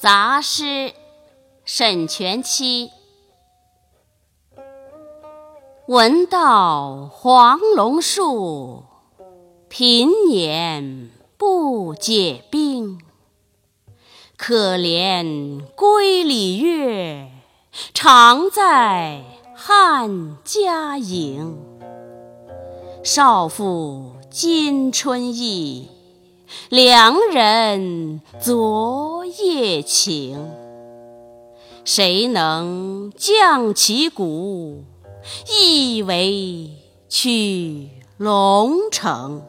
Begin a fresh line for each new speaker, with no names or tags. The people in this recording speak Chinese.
杂诗，沈佺期。闻道黄龙树，平年不解冰。可怜归里月，常在汉家营。少妇今春意，良人昨夜情。谁能降旗鼓，一为去龙城？